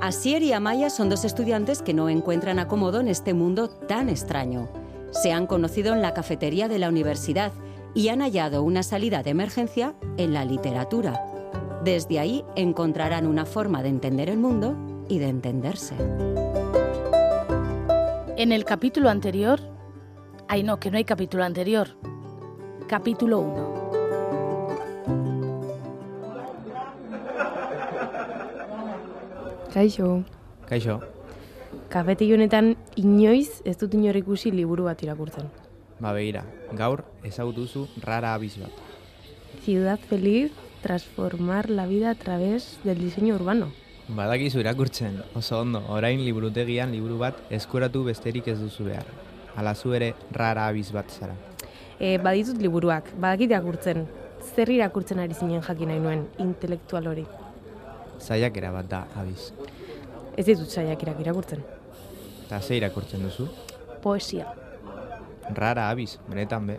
Asier y Amaya son dos estudiantes que no encuentran acomodo en este mundo tan extraño. Se han conocido en la cafetería de la universidad y han hallado una salida de emergencia en la literatura. Desde ahí encontrarán una forma de entender el mundo y de entenderse. En el capítulo anterior... Ay, no, que no hay capítulo anterior. Capítulo 1. Kaixo, Kaixo, kafetegi honetan inoiz ez dut inor ikusi liburu bat irakurtzen. ba begira, gaur ezagutuzu rara abiz bat. Ciudad feliz, transformar la vida a través del diseño urbano. Badakizu irakurtzen, oso ondo, orain liburutegian liburu bat eskuratu besterik ez duzu behar. Hala zu ere rara abiz bat zara. E, baditut liburuak, badakit irakurtzen. Zer irakurtzen ari zinen jakin nahi nuen, intelektual hori. Zaiakera bat da abiz. Ez ditut saiak irak irakurtzen. Eta ze irakurtzen duzu? Poesia. Rara abiz, benetan be.